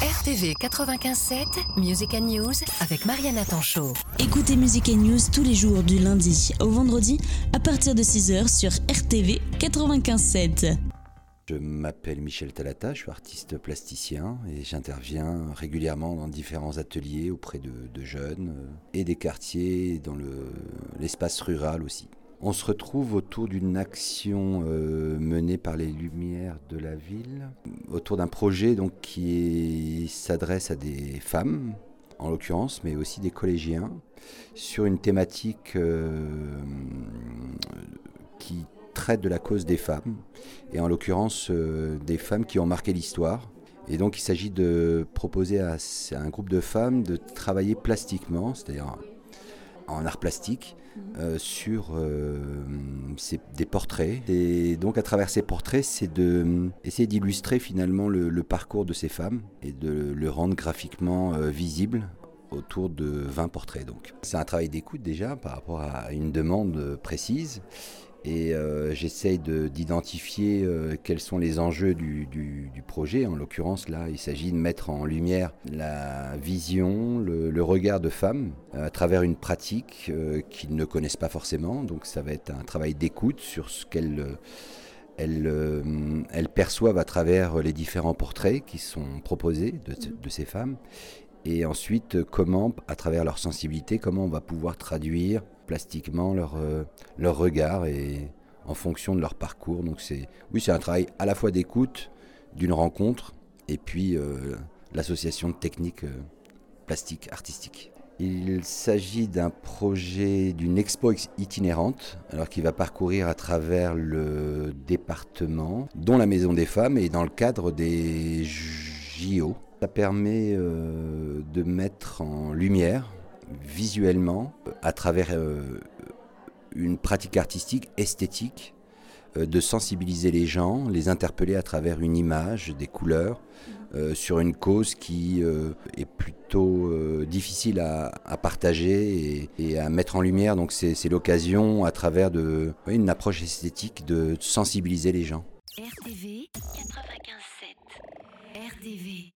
RTV 95.7, Music and News avec Mariana Tanchot. Écoutez Music and News tous les jours du lundi au vendredi à partir de 6h sur RTV 95.7. Je m'appelle Michel Talata, je suis artiste plasticien et j'interviens régulièrement dans différents ateliers auprès de, de jeunes euh, et des quartiers, dans le- l'espace rural aussi. On se retrouve autour d'une action euh, menée par les Lumières de la ville, autour d'un projet qui s'adresse à des femmes, en l'occurrence, mais aussi des collégiens, sur une thématique euh, qui traite de la cause des femmes, et en l'occurrence euh, des femmes qui ont marqué l'histoire. Et donc il s'agit de proposer à un groupe de femmes de travailler plastiquement, c'est-à-dire en art plastique, euh, sur euh, des portraits. Et donc à travers ces portraits, c'est de essayer d'illustrer finalement le, parcours de ces femmes et de le rendre graphiquement euh, visible autour de 20 portraits. Donc c'est un travail d'écoute déjà par rapport à une demande euh, précise. Et euh, j'essaye de- d'identifier euh, quels sont les enjeux du, du- projet. En l'occurrence, là, il s'agit de mettre en lumière la vision, le, regard de femmes euh, à travers une pratique qu'ils ne connaissent pas forcément. Donc ça va être un travail d'écoute sur ce qu'elles elles, elles perçoivent à travers les différents portraits qui sont proposés de, de ces femmes. Et ensuite, euh, comment, à travers leur sensibilité, comment on va pouvoir traduire plastiquement leur, euh, leur regard et en fonction de leur parcours. Donc c'est, oui, c'est un travail à la fois d'écoute, d'une rencontre, et puis euh, l'association de techniques plastiques, artistiques. Il s'agit d'un projet d'une expo ex- itinérante, alors qui va parcourir à travers le département, dont la Maison des Femmes, et dans le cadre des JO. Ça permet euh, de mettre en lumière visuellement, euh, à travers euh, une pratique artistique, esthétique, de sensibiliser les gens, les interpeller à travers une image, des couleurs, sur une cause qui est plutôt difficile à, partager et, à mettre en lumière. Donc c'est l'occasion, à travers une approche esthétique, de sensibiliser les gens. RTV 95.7. RTV